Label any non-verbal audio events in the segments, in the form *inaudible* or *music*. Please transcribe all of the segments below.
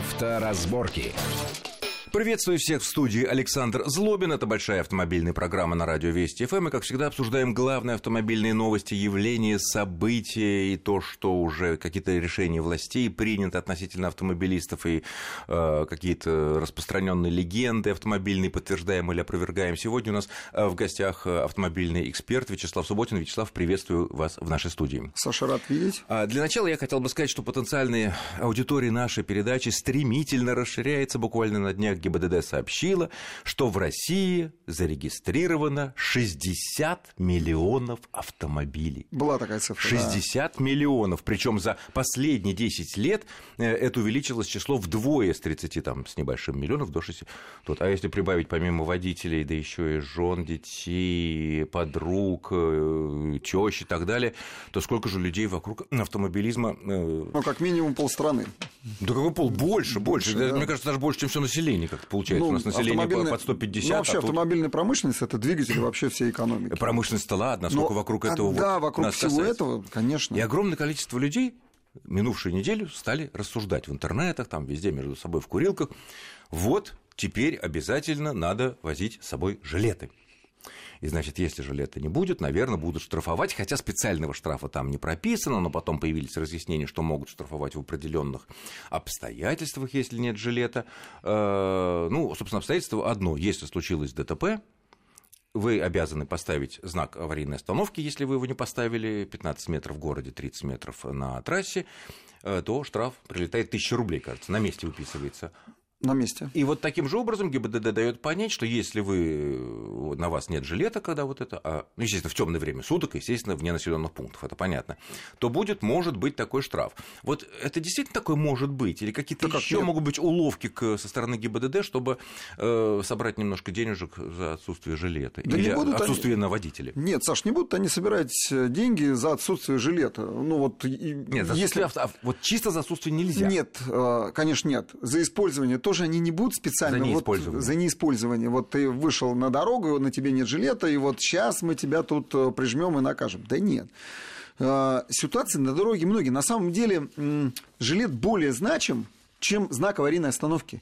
Авторазборки. Приветствую всех в студии Александр Злобин. Это большая автомобильная программа на радио Вести ФМ. И, как всегда, обсуждаем главные автомобильные новости, явления, события и то, что уже какие-то решения властей приняты относительно автомобилистов и э, какие-то распространенные легенды автомобильные, подтверждаем или опровергаем. Сегодня у нас э, в гостях автомобильный эксперт Вячеслав Субботин. Вячеслав, приветствую вас в нашей студии. Саша, рад видеть. А для начала я хотел бы сказать, что потенциальная аудитория нашей передачи стремительно расширяется буквально на днях ГИБДД сообщила, что в России зарегистрировано 60 миллионов автомобилей. Была такая цифра. 60 да. миллионов. Причем за последние 10 лет э, это увеличилось число вдвое с 30 там, с небольшим миллионов до 60. Тут, а если прибавить помимо водителей, да еще и жен, детей, подруг, э, тещ и так далее, то сколько же людей вокруг автомобилизма? Э, ну, как минимум полстраны. Да какой пол? Больше, больше. больше. Да. Мне кажется, даже больше, чем все население как получается. Ну, У нас население под 150. Ну, вообще, а тут... автомобильная промышленность – это двигатель вообще всей экономики. Промышленность-то ладно, сколько Но, вокруг этого Да, вот вокруг всего касается. этого, конечно. И огромное количество людей минувшую неделю стали рассуждать в интернетах, там везде между собой в курилках. Вот теперь обязательно надо возить с собой жилеты. И, значит, если жилета не будет, наверное, будут штрафовать, хотя специального штрафа там не прописано, но потом появились разъяснения, что могут штрафовать в определенных обстоятельствах, если нет жилета. Э, ну, собственно, обстоятельство одно. Если случилось ДТП, вы обязаны поставить знак аварийной остановки, если вы его не поставили, 15 метров в городе, 30 метров на трассе, э, то штраф прилетает 1000 рублей, кажется, на месте выписывается на месте. И вот таким же образом ГИБДД дает понять, что если вы на вас нет жилета, когда вот это, а, ну, естественно, в темное время суток, естественно, вне населенных пунктов, это понятно, то будет, может быть, такой штраф. Вот это действительно такой может быть? Или какие-то да еще как могут быть уловки к, со стороны ГИБДД, чтобы э, собрать немножко денежек за отсутствие жилета? Да или отсутствие они... на водителе? Нет, Саш, не будут они собирать э, деньги за отсутствие жилета. Ну вот, нет, если... а вот чисто за отсутствие нельзя. Нет, э, конечно, нет. За использование тоже они не будут специально... За неиспользование. Вот, за неиспользование. Вот ты вышел на дорогу, на тебе нет жилета, и вот сейчас мы тебя тут э, прижмем и накажем. Да нет. Э, ситуации на дороге многие. На самом деле жилет более значим, чем знак аварийной остановки.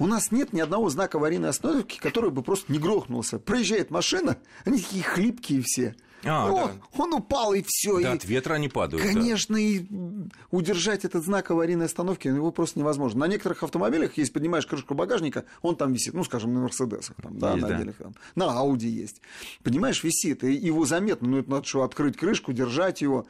У нас нет ни одного знака аварийной остановки, который бы просто не грохнулся. Проезжает машина, они такие хлипкие все – а, ну, да. он упал и все. Да, и, от ветра они падают. Конечно, да. и удержать этот знак аварийной остановки его просто невозможно. На некоторых автомобилях, если поднимаешь крышку багажника, он там висит, ну, скажем, на Мерседесах, там, да, есть, на да. там, на Ауди есть. Понимаешь, висит, и его заметно, ну, это надо что, открыть крышку, держать его.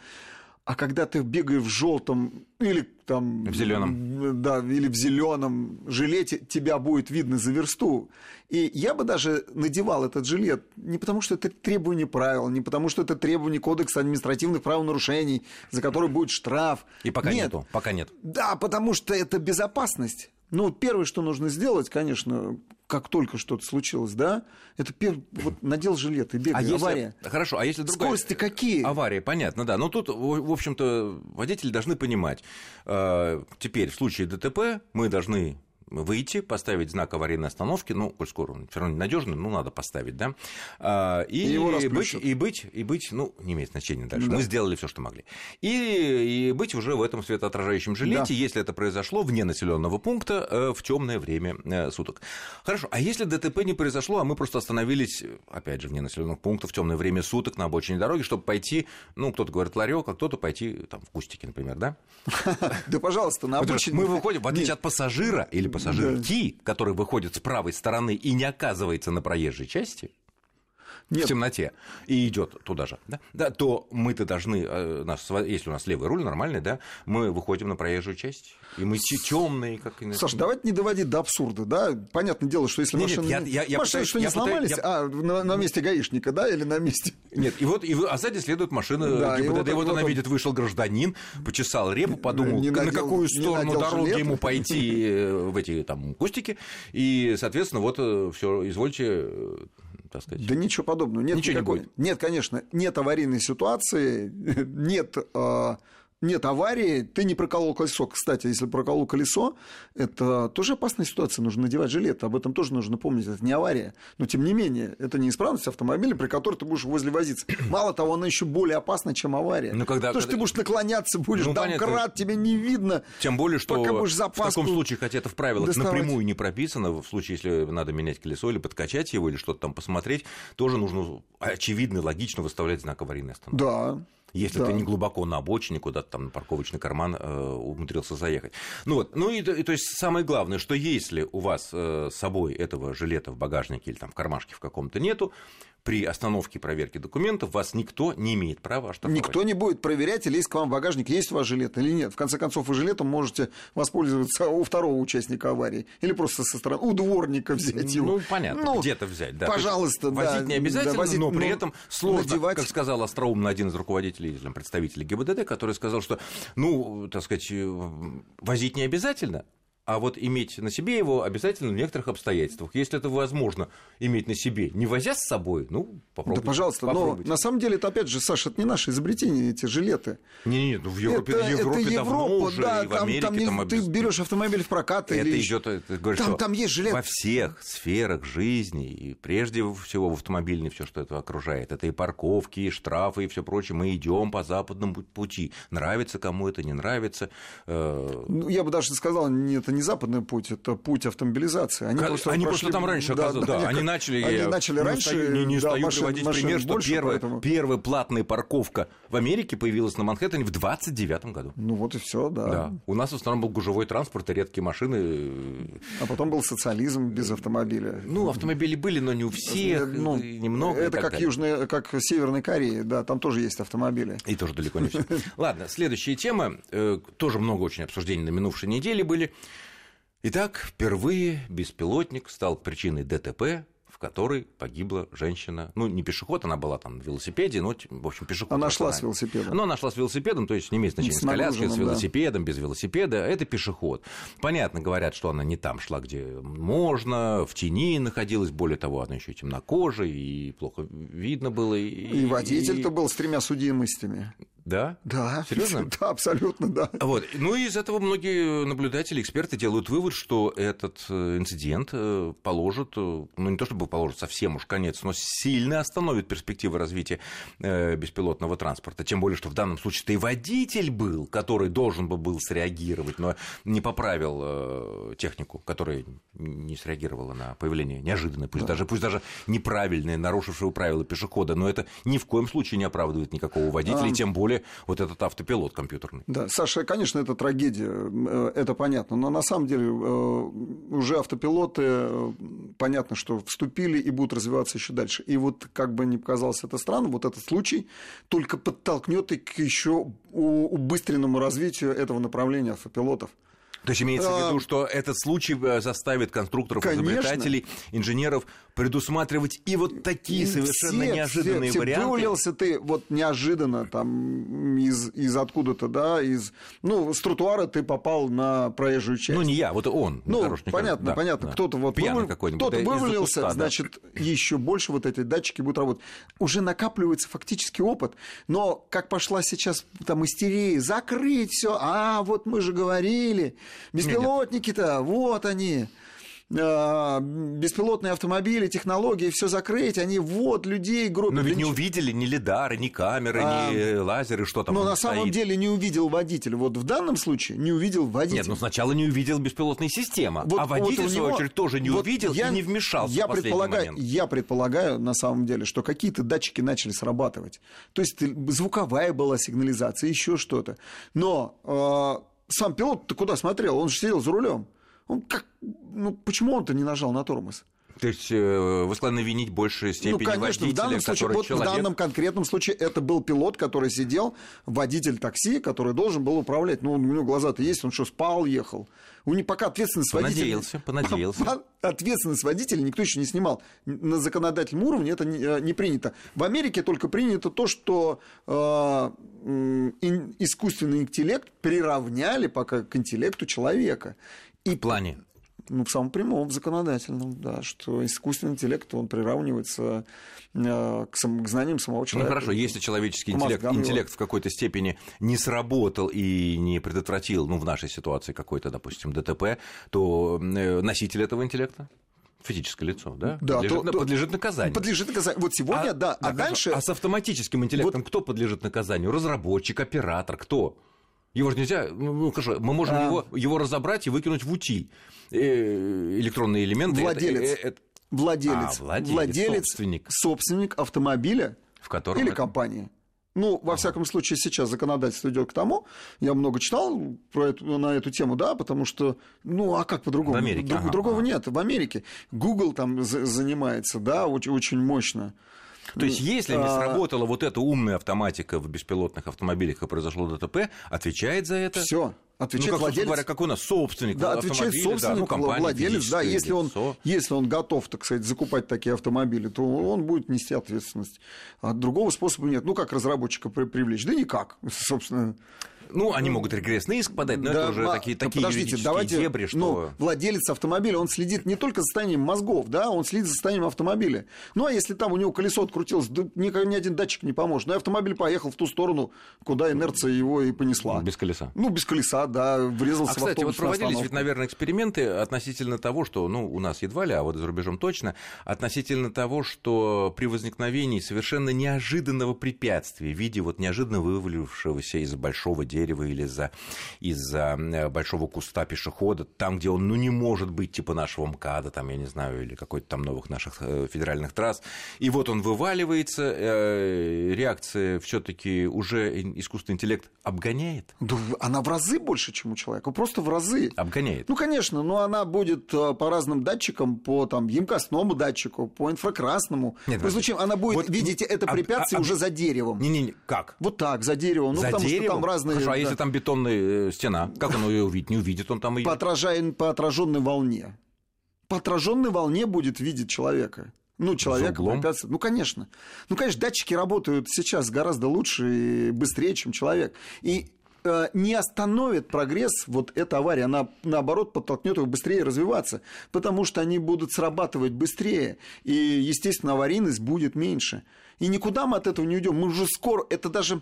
А когда ты бегаешь в желтом или там в зеленом, да, или в зеленом жилете, тебя будет видно за версту. И я бы даже надевал этот жилет не потому, что это требование правил, не потому, что это требование кодекса административных правонарушений, за который будет штраф. И пока нет. нету, пока нет. Да, потому что это безопасность. Ну, первое, что нужно сделать, конечно, как только что-то случилось, да, это пер... вот надел жилет и бегай, а авария. Если... Хорошо, а если другая... Скорости какие? Авария, понятно, да. Но тут, в общем-то, водители должны понимать, э, теперь в случае ДТП мы должны выйти, поставить знак аварийной остановки, ну, коль скоро он все равно ненадежный, ну, надо поставить, да, а, и, и, его быть, и быть, и быть, ну, не имеет значения дальше, да. мы сделали все, что могли, и, и быть уже в этом светоотражающем жилете, да. если это произошло вне населенного пункта э, в темное время э, суток. Хорошо, а если ДТП не произошло, а мы просто остановились, опять же, вне населенных пунктов в темное время суток на обочине дороги, чтобы пойти, ну, кто-то говорит ларек, а кто-то пойти там в кустики, например, да? *laughs* Да, пожалуйста, на обочине. Мы выходим, в отличие от пассажира или пассажир да. Ки, который выходит с правой стороны и не оказывается на проезжей части, нет. в темноте. И идет туда же, да, да то мы-то должны, э, нас, если у нас левый руль нормальный, да, мы выходим на проезжую часть, и мы темные, как Саша, давайте не доводить до абсурда, да, понятное дело, что если нет, машины, нет, я, я, машины я что не я сломались, я... а на, на месте гаишника, да, или на месте... Нет, и вот, и, а сзади следует машина да, ГИБДД, и вот, и вот, она он... видит, вышел гражданин, почесал репу, подумал, надел, на какую сторону дороги ему пойти э, в эти там кустики, и, соответственно, вот э, все, извольте так сказать. Да ничего подобного. Нет, ничего никакой... не будет. нет, конечно, нет аварийной ситуации, *laughs* нет э, нет аварии, ты не проколол колесо. Кстати, если проколол колесо, это тоже опасная ситуация, нужно надевать жилет, об этом тоже нужно помнить, это не авария. Но, тем не менее, это неисправность автомобиля, при которой ты будешь возле возиться. Мало того, она еще более опасна, чем авария. Ну, когда, Потому когда... что ты будешь наклоняться, будешь ну, домкрат, тебе не видно. Тем более, что в таком случае, хотя это в правилах доставать. напрямую не прописано, в случае, если надо менять колесо или подкачать его, или что-то там посмотреть, тоже нужно очевидно, логично выставлять знак аварийной остановки. Да, если да. ты не глубоко на обочине, куда-то там на парковочный карман э, умудрился заехать. Ну вот, ну и, и то есть самое главное, что если у вас э, с собой этого жилета в багажнике или там в кармашке в каком-то нету, при остановке и проверке документов вас никто не имеет права оштрафовать. Никто не будет проверять, или есть к вам в багажник, есть у вас жилет или нет. В конце концов, вы жилетом можете воспользоваться у второго участника аварии. Или просто со стороны, у дворника взять его. Ну, понятно, ну, где-то взять. Да. Пожалуйста, да. Возить не обязательно, да, возить, но при этом сложно, надевать... как сказал остроумно один из руководителей, представителей ГИБДД, который сказал, что, ну, так сказать, э, возить не обязательно, а вот иметь на себе его обязательно в некоторых обстоятельствах. Если это возможно иметь на себе, не возя с собой, ну, попробуйте. Да, пожалуйста, попробуйте. но на самом деле это, опять же, Саша, это не наше изобретение, эти жилеты. Не, не, ну в Европе, это, Европе это Европа, давно уже, да, и в Америке там, там, там Ты берешь автомобиль в прокат это или... идет, это говорит, там, там есть жилет. Во всех сферах жизни, и прежде всего в автомобильной все, что это окружает, это и парковки, и штрафы, и все прочее, мы идем по западному пути. Нравится кому это, не нравится. Э, ну, я бы даже сказал, это не западный путь, это путь автомобилизации. Они, как, просто, они прошли... просто там раньше да. Да, да, они, начали, они начали не раньше. Устаю, не, не да, устаю машин, приводить машин пример, что больше, первая, поэтому... первая платная парковка в Америке появилась на Манхэттене в 29 году. Ну вот и все, да. да. У нас в основном был гужевой транспорт и редкие машины. А потом был социализм без автомобиля. Ну, автомобили были, но не у всех, ну, немного. Это как Южная, как Северной Кореи, да, там тоже есть автомобили. И тоже далеко не все. *laughs* Ладно, следующая тема. Э, тоже много очень обсуждений на минувшей неделе были. Итак, впервые беспилотник стал причиной ДТП которой погибла женщина. Ну, не пешеход, она была там на велосипеде, но, в общем, пешеход. Она шла с велосипедом. Ну, она шла с велосипедом, то есть не имеет значения, с, с коляской, с велосипедом, да. без велосипеда. Это пешеход. Понятно, говорят, что она не там шла, где можно, в тени находилась, более того, она еще темнокожая, и плохо видно было. И, и водитель-то и... был с тремя судимостями. Да? Да. Серьезно? *laughs* Да, абсолютно, да. Вот. Ну и из этого многие наблюдатели, эксперты делают вывод, что этот э, инцидент э, положит, э, ну не то чтобы положит совсем уж конец, но сильно остановит перспективы развития беспилотного транспорта. Тем более, что в данном случае-то и водитель был, который должен бы был среагировать, но не поправил технику, которая не среагировала на появление неожиданное, пусть, да. даже, пусть даже неправильное, нарушившего правила пешехода, но это ни в коем случае не оправдывает никакого водителя, а... и тем более вот этот автопилот компьютерный. Да, Саша, конечно, это трагедия, э, это понятно, но на самом деле э, уже автопилоты, э, понятно, что вступили и будут развиваться еще дальше. И вот, как бы ни показалось это странно, вот этот случай только подтолкнет и к еще убыстренному развитию этого направления автопилотов. То есть имеется в виду, а, что этот случай заставит конструкторов, Конечно. изобретателей, инженеров предусматривать и вот такие совершенно все, неожиданные все, варианты. Вывалился ты вот неожиданно там из, из откуда-то, да, из, ну, с тротуара ты попал на проезжую часть. Ну, не я, вот он. Ну, понятно, да, понятно. Да. Кто-то вот Пьяный какой-нибудь. Кто-то вывалился, куста, значит, да. еще больше вот эти датчики будут работать. Уже накапливается фактически опыт, но как пошла сейчас там истерия, закрыть все, а вот мы же говорили, Беспилотники-то, вот они. А, беспилотные автомобили, технологии, все закрыть, они вот людей гробят. Но ведь не увидели ни лидары, ни камеры, а, ни лазеры, что там Но на стоит. самом деле не увидел водитель. Вот в данном случае не увидел водитель. Нет, ну сначала не увидел беспилотная система, вот, а водитель, вот в свою него, очередь, тоже не вот увидел я, и не вмешался я в предполагаю, момент. Я предполагаю, на самом деле, что какие-то датчики начали срабатывать. То есть звуковая была сигнализация, еще что-то. Но э, сам пилот ты куда смотрел? Он же сидел за рулем. Он как, ну, почему он-то не нажал на тормоз? То есть э, вы склонны винить большей степени ну, конечно, водителя, в данном случае, вот человек... в данном конкретном случае это был пилот, который сидел, водитель такси, который должен был управлять. Ну, у него глаза-то есть, он что, спал, ехал. У него пока ответственность понадеялся, водителя... Понадеялся, *laughs* Ответственность водителя никто еще не снимал. На законодательном уровне это не, э, принято. В Америке только принято то, что э, искусственный интеллект приравняли пока к интеллекту человека. И в плане Ну, в самом прямом, в законодательном, да, что искусственный интеллект, он приравнивается э, к, сам, к знаниям самого Ну человека. хорошо, если человеческий интеллект, его. интеллект в какой-то степени не сработал и не предотвратил, ну, в нашей ситуации какой-то, допустим, ДТП, то э, носитель этого интеллекта физическое лицо, да, Да, подлежит, то- подлежит наказанию. Подлежит наказанию. Вот сегодня, да, а, хорошо. дальше... А с автоматическим интеллектом кто подлежит наказанию? Разработчик, оператор, кто? Его же нельзя, ну ну, хорошо, мы можем А. его, его разобрать и выкинуть в утиль. Э, электронные элементы. это- Владелец. э, э, Владелец, А, владелец, собственник. собственник автомобиля в котором или это- компании. Ну, во всяком случае, сейчас законодательство идет к тому. Я много читал про эту, на эту тему, да, потому что, ну, а как по-другому? В Америке, Друг- ага, другого ага. нет. В Америке Google там за- занимается, да, очень, очень мощно. То есть, если не А, сработала вот эта умная автоматика в беспилотных автомобилях и произошло ДТП, отвечает за это? Все. Ну, Отвечает как, собственно владелец. говоря, какой у нас собственник Да, отвечает автомобиля, да, собственник, ну, компания, владелец, да, если он, если он готов, так сказать, закупать такие автомобили, то он будет нести ответственность. А другого способа нет. Ну, как разработчика при- привлечь? Да никак, собственно. Ну, они могут регрессный иск подать, но Да, это уже ма- такие, да такие подождите, юридические давайте, дебри, что... ну, владелец автомобиля, он следит не только за состоянием мозгов, да, он следит за состоянием автомобиля. Ну, а если там у него колесо открутилось, да, ни, ни один датчик не поможет. Ну, и автомобиль поехал в ту сторону, куда инерция его и понесла. Без колеса. Ну, без колеса, да, врезался А, в кстати, вот проводились ведь, остановку. наверное, эксперименты относительно того, что, ну, у нас едва ли, а вот за рубежом точно, относительно того, что при возникновении совершенно неожиданного препятствия в виде вот неожиданно вывалившегося из большого дерева или из-за из большого куста пешехода, там, где он, ну, не может быть, типа нашего МКАДа, там, я не знаю, или какой-то там новых наших э, федеральных трасс, и вот он вываливается, э, реакция все таки уже искусственный интеллект обгоняет? Да, она в разы больше, чем у человека, просто в разы. Обгоняет. Ну, конечно, но она будет э, по разным датчикам, по там, емкостному датчику, по инфракрасному. Нет, по излучению. Она будет вот, видеть это об- препятствие об- уже за деревом. Не-не-не, как? Вот так, за деревом. Ну, За потому деревом? что там разные... Хорошо, а да, если там бетонная э, стена, как он ее увидит? Не увидит он там ее. по, отражаем- по отраженной волне. По отраженной волне будет видеть человека. Ну, препятствует. Ну, конечно. Ну, конечно, датчики работают сейчас гораздо лучше и быстрее, чем человек. И э, не остановит прогресс вот эта авария, она наоборот подтолкнет его быстрее развиваться, потому что они будут срабатывать быстрее, и, естественно, аварийность будет меньше. И никуда мы от этого не уйдем. Мы уже скоро, это даже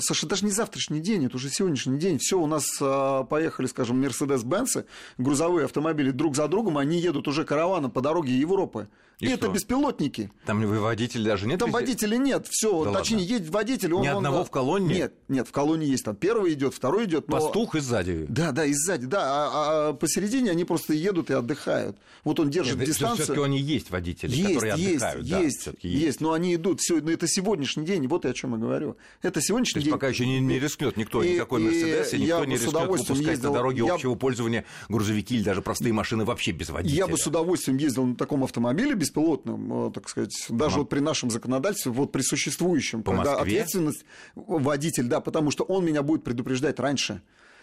Саша, даже не завтрашний день, это уже сегодняшний день. Все, у нас э, поехали, скажем, Мерседес-Бенцы, грузовые автомобили друг за другом, они едут уже караваном по дороге Европы. И это что? беспилотники. Там водитель даже нет? Там везде? водителя нет, все, Да точнее, ладно? едет водитель. Он, Ни он, одного да. в колонне? Нет, нет, в колонне есть. Там первый идет, второй идет. но- Пастух и сзади. Да, да, и сзади, да. А, а посередине они просто едут и отдыхают. Вот он держит дистанцию. Все-таки они есть водители, Есть, которые есть, отдыхают. да, есть, есть, но они идут. Все, но это сегодняшний день, вот я о чем я говорю. Это То сегодняшний есть день. пока еще не, не рискнет никто, И- никакой Мерседес, и никто не рискнет выпускать ездил- на дороге я- общего пользования грузовики или даже простые машины вообще без водителя. Я бы с удовольствием ездил на таком автомобиле беспилотном, э, так сказать, даже вот при нашем законодательстве, вот при существующем, По когда Москве? ответственность водитель, да, потому что он меня будет предупреждать раньше.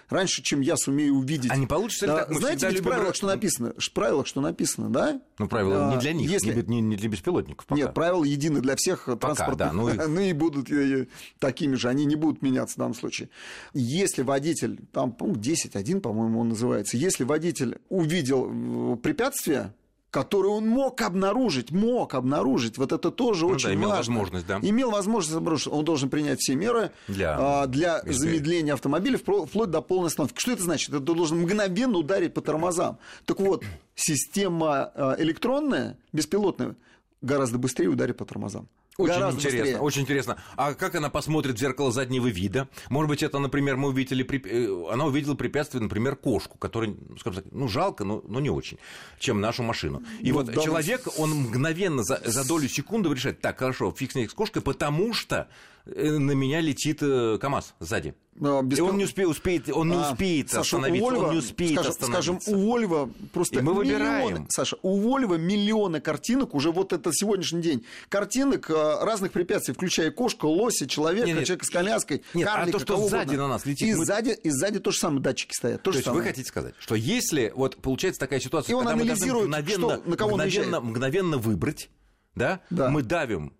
Раньше, чем я сумею увидеть. А не получится ли Да, так? Мы Знаете, ведь в правилах ра- что написано? В правилах что написано, да? Ну, правила А, не для них, если- не, не- для беспилотников пока. Нет, правила едины для всех транспортных. да, ну и- *laughs* ну и будут э, э, такими же, они не будут меняться в данном случае. Если водитель, там пункт 10.1, по-моему, он называется, если водитель увидел э, препятствие, которое он мог обнаружить, мог обнаружить, вот это тоже Ну очень да, имел важно. возможность, да. Имел возможность обнаружить, он должен принять все меры Для- а, для Если- замедления автомобиля вплоть до полной остановки. Что это значит? Это должен мгновенно ударить по тормозам. Так вот, система э, электронная, беспилотная, гораздо быстрее ударит по тормозам. Очень Гораздо интересно, быстрее. очень интересно. А как она посмотрит в зеркало заднего вида? Может быть, это, например, мы увидели, э, она увидела препятствие, например, кошку, которой, скажем так, ну, жалко, но, но не очень, чем нашу машину. И Ну, вот да, человек, он мгновенно за, за долю секунды решает, так, хорошо, фиг с ней с кошкой, потому что на меня летит э, КАМАЗ сзади. А, И беспил- он не успеет, успеет, он не А, успеет Саша, у остановиться, Вольво, он не успеет скажем, остановиться. Скажем, у Вольва просто И мы выбираем. Саша, у Вольва миллионы картинок, уже вот это сегодняшний день, картинок э, разных препятствий, включая кошку, лося, человека, Нет, нет. человека с коляской, Нет, а карлика, то, что сзади угодно. на нас летит, И, мы- сзади, и сзади то же самое датчики стоят. То, То же есть самое. вы хотите сказать, что если вот получается такая ситуация, И он анализирует, мгновенно, что- на кого мгновенно, мгновенно выбрать, да, Да. мы давим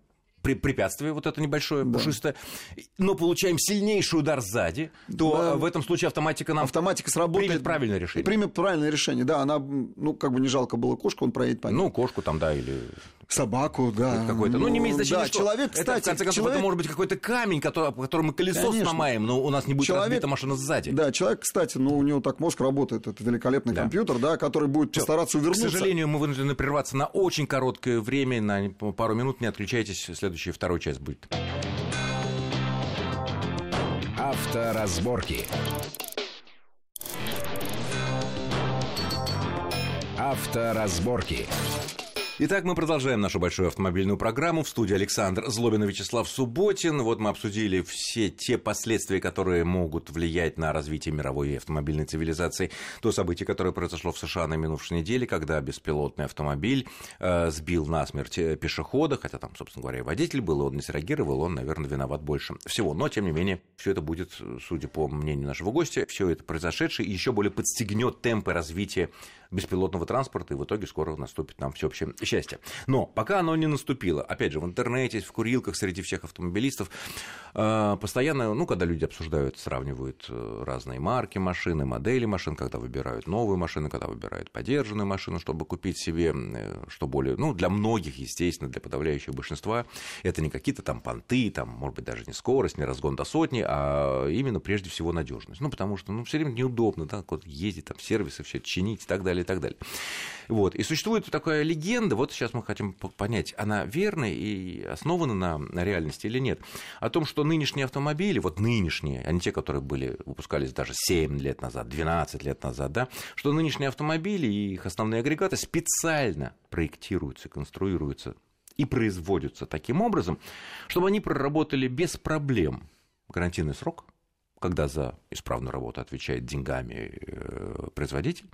препятствие вот это небольшое, да. пушистое, но получаем сильнейший удар сзади, то да. в этом случае автоматика нам автоматика сработает, примет правильное решение. Примет правильное решение, да, она, ну, как бы не жалко было кошку, он проедет по ней. Ну, кошку там, да, или... Собаку, да. Какой-то. Ну, не имеет значения, да, что человек, кстати, это, в конце концов, человек... это может быть какой-то камень, который, по которому мы колесо Конечно. сломаем, но у нас не будет человек... разбита машина сзади. Да, человек, кстати, ну, у него так мозг работает, это великолепный да. компьютер, да, который будет Всё. постараться увернуться. К сожалению, мы вынуждены прерваться на очень короткое время, на пару минут, не отключайтесь, следующая вторая часть будет. Авторазборки. Авторазборки. Итак, мы продолжаем нашу большую автомобильную программу. В студии Александр Злобин и Вячеслав Субботин. Вот мы обсудили все те последствия, которые могут влиять на развитие мировой автомобильной цивилизации. То событие, которое произошло в США на минувшей неделе, когда беспилотный автомобиль э, сбил насмерть э, пешехода, хотя там, собственно говоря, и водитель был, и он не среагировал, он, наверное, виноват больше всего. Но, тем не менее, все это будет, судя по мнению нашего гостя, все это произошедшее еще более подстегнет темпы развития беспилотного транспорта, и в итоге скоро наступит нам всеобщее счастье. Но пока оно не наступило, опять же, в интернете, в курилках среди всех автомобилистов, э, постоянно, ну, когда люди обсуждают, сравнивают э, разные марки машины, модели машин, когда выбирают новую машину, когда выбирают подержанную машину, чтобы купить себе, э, что более, ну, для многих, естественно, для подавляющего большинства, это не какие-то там понты, там, может быть, даже не скорость, не разгон до сотни, а именно прежде всего надежность. Ну, потому что, ну, все время неудобно, да, ездить, там, сервисы все чинить и так далее далее, и так далее. Вот. И существует такая легенда, вот сейчас мы хотим понять, она верная и основана на, на реальности или нет, о том, что нынешние автомобили, вот нынешние, а не те, которые были, выпускались даже 7 лет назад, 12 лет назад, да, что нынешние автомобили и их основные агрегаты специально проектируются, конструируются и производятся таким образом, чтобы они проработали без проблем гарантийный срок, когда за исправную работу отвечает деньгами э, производитель,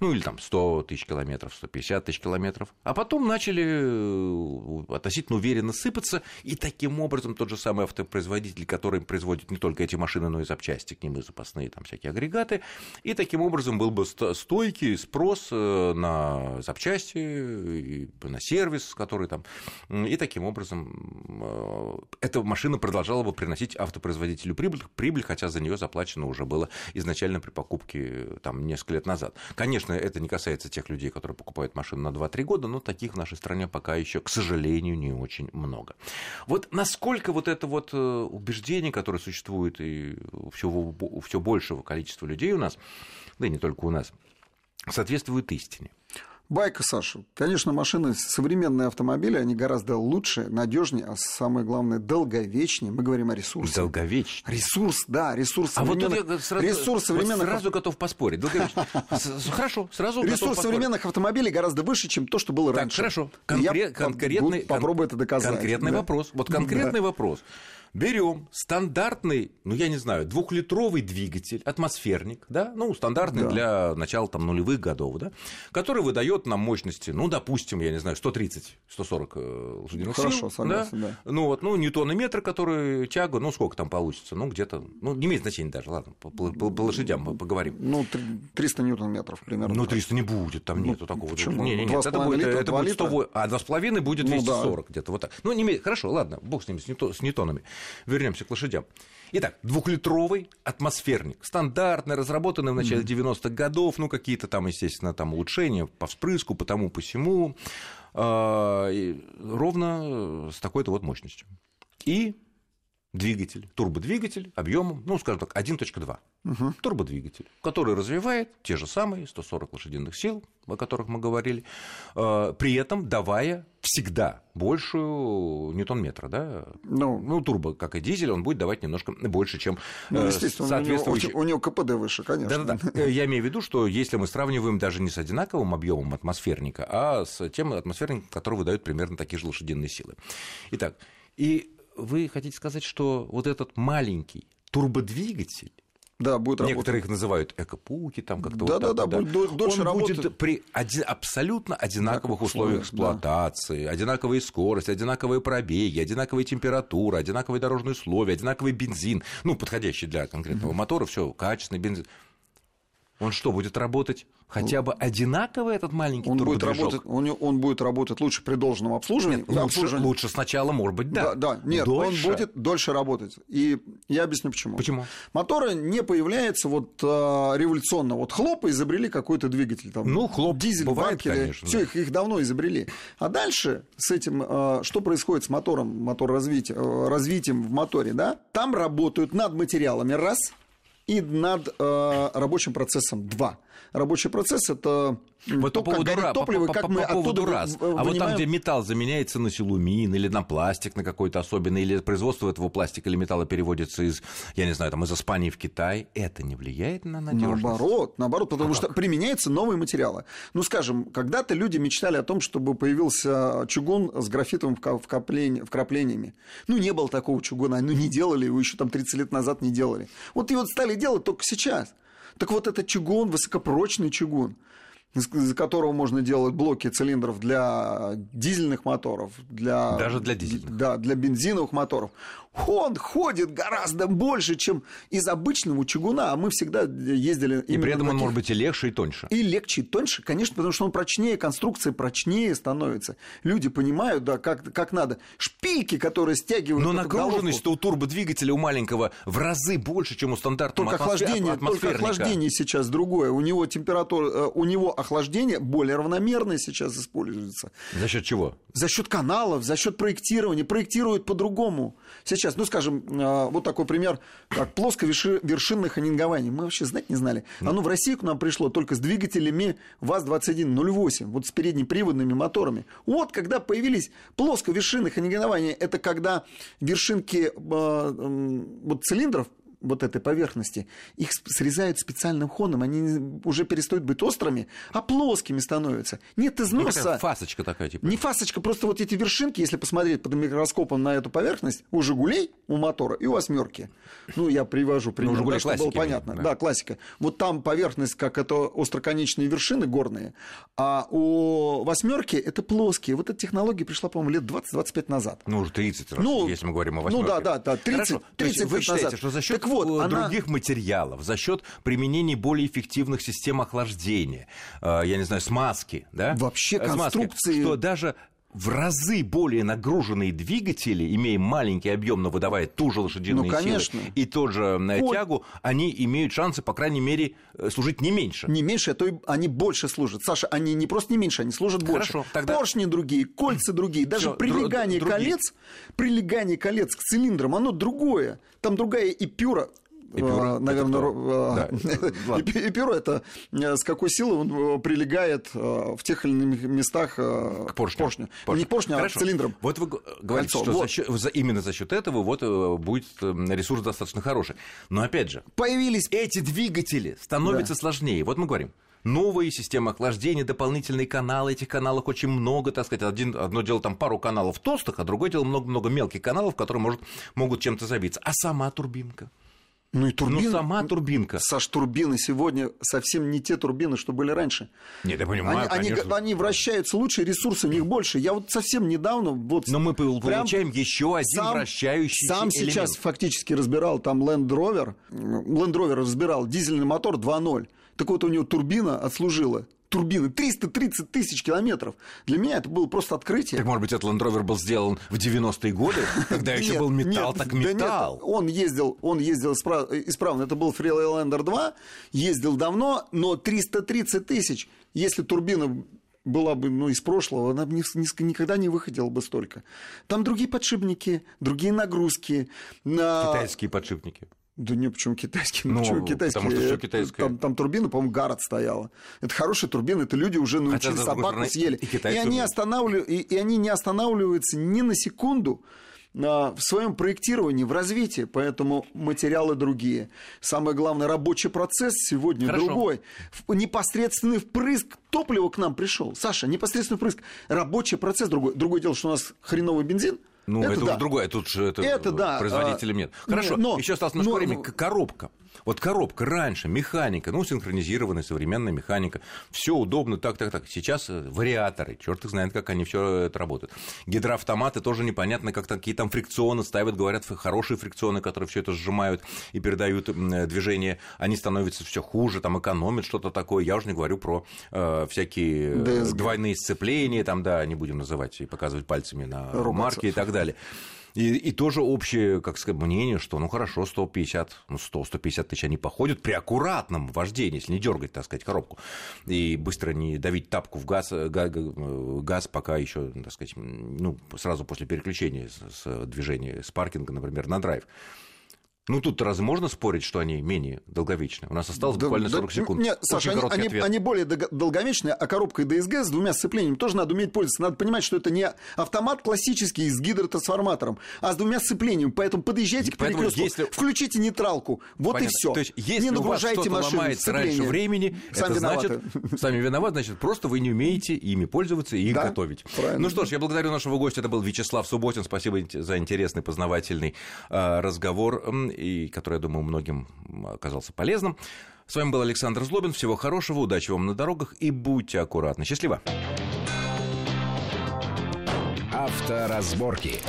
ну или там 100 тысяч километров, 150 тысяч километров, а потом начали э, относительно уверенно сыпаться, и таким образом тот же самый автопроизводитель, который производит не только эти машины, но и запчасти к ним, и запасные там всякие агрегаты, и таким образом был бы стойкий спрос э, на запчасти, на сервис, который там, и таким образом э, эта машина продолжала бы приносить автопроизводителю прибыль, прибыль хотя за нее заплачено уже было изначально при покупке там несколько лет назад. Конечно, Конечно, это не касается тех людей, которые покупают машину на 2-3 года, но таких в нашей стране пока еще, к сожалению, не очень много. Вот насколько вот это вот э, убеждение, которое существует и все, у все большего количества людей у нас, да и не только у нас, соответствует истине. Байка, Саша. Конечно, машины, современные автомобили, они гораздо лучше, надежнее, а самое главное, долговечнее. Мы говорим о ресурсе. Долговечнее. Ресурс, да, ресурс а вот тут я сразу, ресурс современных... Вот *laughs* сразу готов поспорить. Хорошо, сразу Ресурс современных автомобилей гораздо выше, чем то, что было раньше. Хорошо. Конкретный... Попробую это доказать. Конкретный вопрос. Вот конкретный вопрос. Берем стандартный, ну я не знаю, двухлитровый двигатель, атмосферник, да, ну стандартный да. для начала там нулевых годов, да, который выдает нам мощности, ну допустим, я не знаю, 130-140 э, лошадиных Хорошо, сил, согласен, да? да. Ну вот, ну ньютоны метр, который тяга, ну сколько там получится, ну где-то, ну не имеет значения даже, ладно, по, по, по лошадям поговорим. Ну 300 ньютон метров примерно. Ну 300 не будет, там ну, нету такого. Почему? Не, не, нет, это будет, литра, это будет 100, а 2,5 будет 240 ну, да. где-то вот так. Ну не имеет, хорошо, ладно, бог с ними, с ньютонами вернемся к лошадям. Итак, двухлитровый атмосферник, стандартный, разработанный в начале 90-х годов, ну, какие-то там, естественно, там улучшения по вспрыску, по тому, по всему, э, ровно с такой-то вот мощностью. И двигатель, турбодвигатель объемом, ну, скажем так, 1.2. Угу. Турбодвигатель, который развивает те же самые 140 лошадиных сил, о которых мы говорили, э, при этом давая всегда большую ньютон-метра, да? Ну, ну, турбо, как и дизель, он будет давать немножко больше, чем ну, естественно, соответствующий... у, него, у него КПД выше, конечно. Да-да-да. Я имею в виду, что если мы сравниваем даже не с одинаковым объемом атмосферника, а с тем атмосферником, который выдает примерно такие же лошадиные силы. Итак, и вы хотите сказать, что вот этот маленький турбодвигатель да, будет Некоторые работать. их называют экопуки, там как-то да, вот да, так, да, будет дольше Он работать. будет при оди- абсолютно одинаковых условиях эксплуатации, да. одинаковые скорости, одинаковые пробеги, одинаковые температуры, одинаковые дорожные условия, одинаковый бензин, ну, подходящий для конкретного mm-hmm. мотора, все качественный бензин. Он что, будет работать хотя бы одинаково, этот маленький Он будет, работать, он, он будет работать лучше при должном обслуживании. Нет, лучше, обслуживании. лучше сначала, может быть, да. Да, да. Нет, Дольше. он будет дольше работать. И я объясню почему. Почему? Моторы не появляются вот а, революционно. Вот хлоп, изобрели какой-то двигатель. Там, Ну, хлоп дизель, бывает, бакели. конечно, Все, да. их, их давно изобрели. А дальше с этим, а, что происходит с мотором, мотор развития, э, развитием в моторе, да? Там работают над материалами раз и над э, рабочим процессом два. Рабочий процесс это Вот то, по как поводу, горит ра- топливо, и по, как по- мы по поводу раз. вы- А вот там, вынимаем- где металл заменяется на силумин или на пластик, на какой-то особенный, или производство этого пластика или металла переводится из, я не знаю, там, из Испании в Китай, это не влияет на надежность? Наоборот, наоборот, потому А что как? применяются новые материалы. Ну, скажем, когда-то люди мечтали о том, чтобы появился чугун с графитовым вкраплениями. Ну, не было такого чугуна, ну, не делали его еще там 30 лет назад не делали. Вот его стали делать только сейчас. Так вот, этот чугун, высокопрочный чугун, из которого можно делать блоки цилиндров для дизельных моторов, для... Даже для дизельных. Да, для бензиновых моторов. Он ходит гораздо больше, чем из обычного чугуна, а мы всегда ездили И при этом он таких. может быть и легче, и тоньше. И легче, и тоньше, конечно, потому что он прочнее, конструкция прочнее становится. Люди понимают, да, как, как надо. Шпильки, которые стягивают Но эту нагруженность головку. у турбодвигателя у маленького в разы больше, чем у стандартного Только атмосфер- охлаждение, только охлаждение сейчас другое. У него температура, э, у него охлаждение более равномерное сейчас используется. За счет чего? За счет каналов, за счет проектирования. Проектируют по-другому. Сейчас, ну, скажем, э, вот такой пример, как плосковершинное ханингование. Мы вообще знать не знали. Оно в Россию к нам пришло только с двигателями ВАЗ-2108, вот с переднеприводными моторами. Вот когда появились плосковершинные ханингования, это когда вершинки э, вот цилиндров вот этой поверхности, их срезают специальным ходом, они уже перестают быть острыми, а плоскими становятся. Нет Ну, износа. такая фасочка такая, типа. Не фасочка, просто вот эти вершинки, если посмотреть под микроскопом на эту поверхность, у «Жигулей», у мотора и у «восьмерки». Ну, я привожу пример, «Жигули» да, чтобы было понятно. да. Да. классика. Вот там поверхность, как это остроконечные вершины горные, а у «восьмерки» это плоские. Вот эта технология пришла, по-моему, лет 20-25 назад. Ну, уже 30 раз, Ну, если мы говорим о ну восьмерке. да, да, да, 30 Хорошо. То есть 30 вы считаете, назад. что за счет Так вот, э, она- других материалов, за счет применения более эффективных систем охлаждения, э, я не знаю, смазки, да? Вообще Э, смазки, конструкции- Что даже в разы более нагруженные двигатели, имея маленький объем, но выдавая ту же лошадиную Ну, конечно. силу и тот же э, Ой. тягу, они имеют шансы, по крайней мере, э, служить не меньше. Не меньше, а то и они больше служат. Саша, они не просто не меньше, они служат больше. Хорошо, тогда- Поршни другие, кольца другие, даже Всё, прилегание дру- другие. колец, прилегание колец к цилиндрам, оно другое. Там другая эпюра. Эпюра? наверное, Это э, Да, *laughs* эпюра это э, с какой силой он э, прилегает э, в тех или иных местах к поршню. Не к поршню, а к Хорошо. цилиндрам. Вот вы говорите, Кольцо. что Вот. за- именно за счет этого вот будет э, ресурс достаточно хороший. Но опять же, Появились эти двигатели становятся сложнее. Вот мы говорим. Новые системы охлаждения, дополнительные каналы. Этих каналов очень много, так сказать. Один, одно дело там пару каналов толстых, а другое дело много-много мелких каналов, которые может, могут чем-то забиться. А сама турбинка? Ну и турбины. Ну, сама турбинка. Саш, турбины сегодня совсем не те турбины, что были раньше. Нет, я понимаю, они, они, конечно. они вращаются лучше, ресурсы у них больше. Я вот совсем недавно... Вот Но мы получаем еще один сам- вращающийся Сам элемент. сейчас фактически разбирал там Land Rover. Land Rover разбирал дизельный мотор 2.0. Так вот у него турбина отслужила. Турбины 330 тысяч километров. Для меня это было просто открытие. Так, может быть, этот Land Rover был сделан в 90-е годы, *laughs* когда еще был металл, так металл. он ездил, он ездил испра- исправно. Это был Freelander 2, ездил давно, но 330 тысяч. Если турбина была бы ну, из прошлого, она бы ни- ни- никогда не выходила бы столько. Там другие подшипники, другие нагрузки. На... Китайские подшипники. Да не, почему китайские? *laughs* Ну, почему китайские? потому что всё Это- китайское. Там, там турбина, по-моему, Гаррет стояла. Это хорошая турбина, это люди уже научили другой собаку стороны, съели. и И, они умеют. останавливают, и, и они не останавливаются ни на секунду а, в своем проектировании, в развитии, поэтому материалы другие. Самое главное, рабочий процесс сегодня Хорошо. другой. Непосредственный впрыск топлива к нам пришел. Саша, непосредственный впрыск. Рабочий процесс другой. Другое дело, что у нас хреновый бензин. Ну, это, да. уже другое, тут же это, Это да, производителем а, нет. Хорошо, но- еще осталось времени. К- Коробка. Вот коробка раньше, механика, ну, синхронизированная современная механика, все удобно, так, так, так. Сейчас э, вариаторы, черт их знает, как они все это работают. Гидроавтоматы тоже непонятно, как какие там фрикционы ставят, говорят, хорошие фрикционы, которые все это сжимают и передают э, движение, они становятся все хуже, там экономят что-то такое. Я уже не говорю про э, всякие DSG. двойные сцепления, там, да, не будем называть и показывать пальцами на Рубаться. марки и так далее. И, и тоже общее, как сказать, мнение, что ну хорошо, 150, ну 100-150 тысяч они походят при аккуратном вождении, если не дергать, так сказать, коробку, и быстро не давить тапку в газ, э, газ пока еще, так сказать, ну, сразу после переключения с движения с паркинга, например, на драйв. Ну, тут разве можно спорить, что они менее долговечны? У нас осталось да, буквально 40 да, секунд. Нет, Саша, они, они, они более долговечные, а коробкой DSG с двумя сцеплениями тоже надо уметь пользоваться. Надо понимать, что это не автомат классический с гидротрансформатором, а с двумя сцеплениями. Поэтому подъезжайте к перекрестку, если... включите нейтралку. Вот Понятно. и все. То есть, если не нагружайте у вас машину ломается раньше времени, сами это виноваты. значит, сами виноваты, значит, просто вы не умеете ими пользоваться и их да? готовить. Правильно. Ну что ж, я благодарю нашего гостя. Это был Вячеслав Субботин. Спасибо за интересный, познавательный а, разговор, и который, я думаю, многим оказался полезным. С вами был Александр Злобин. Всего хорошего, удачи вам на дорогах и будьте аккуратны. Счастливо! Авторазборки.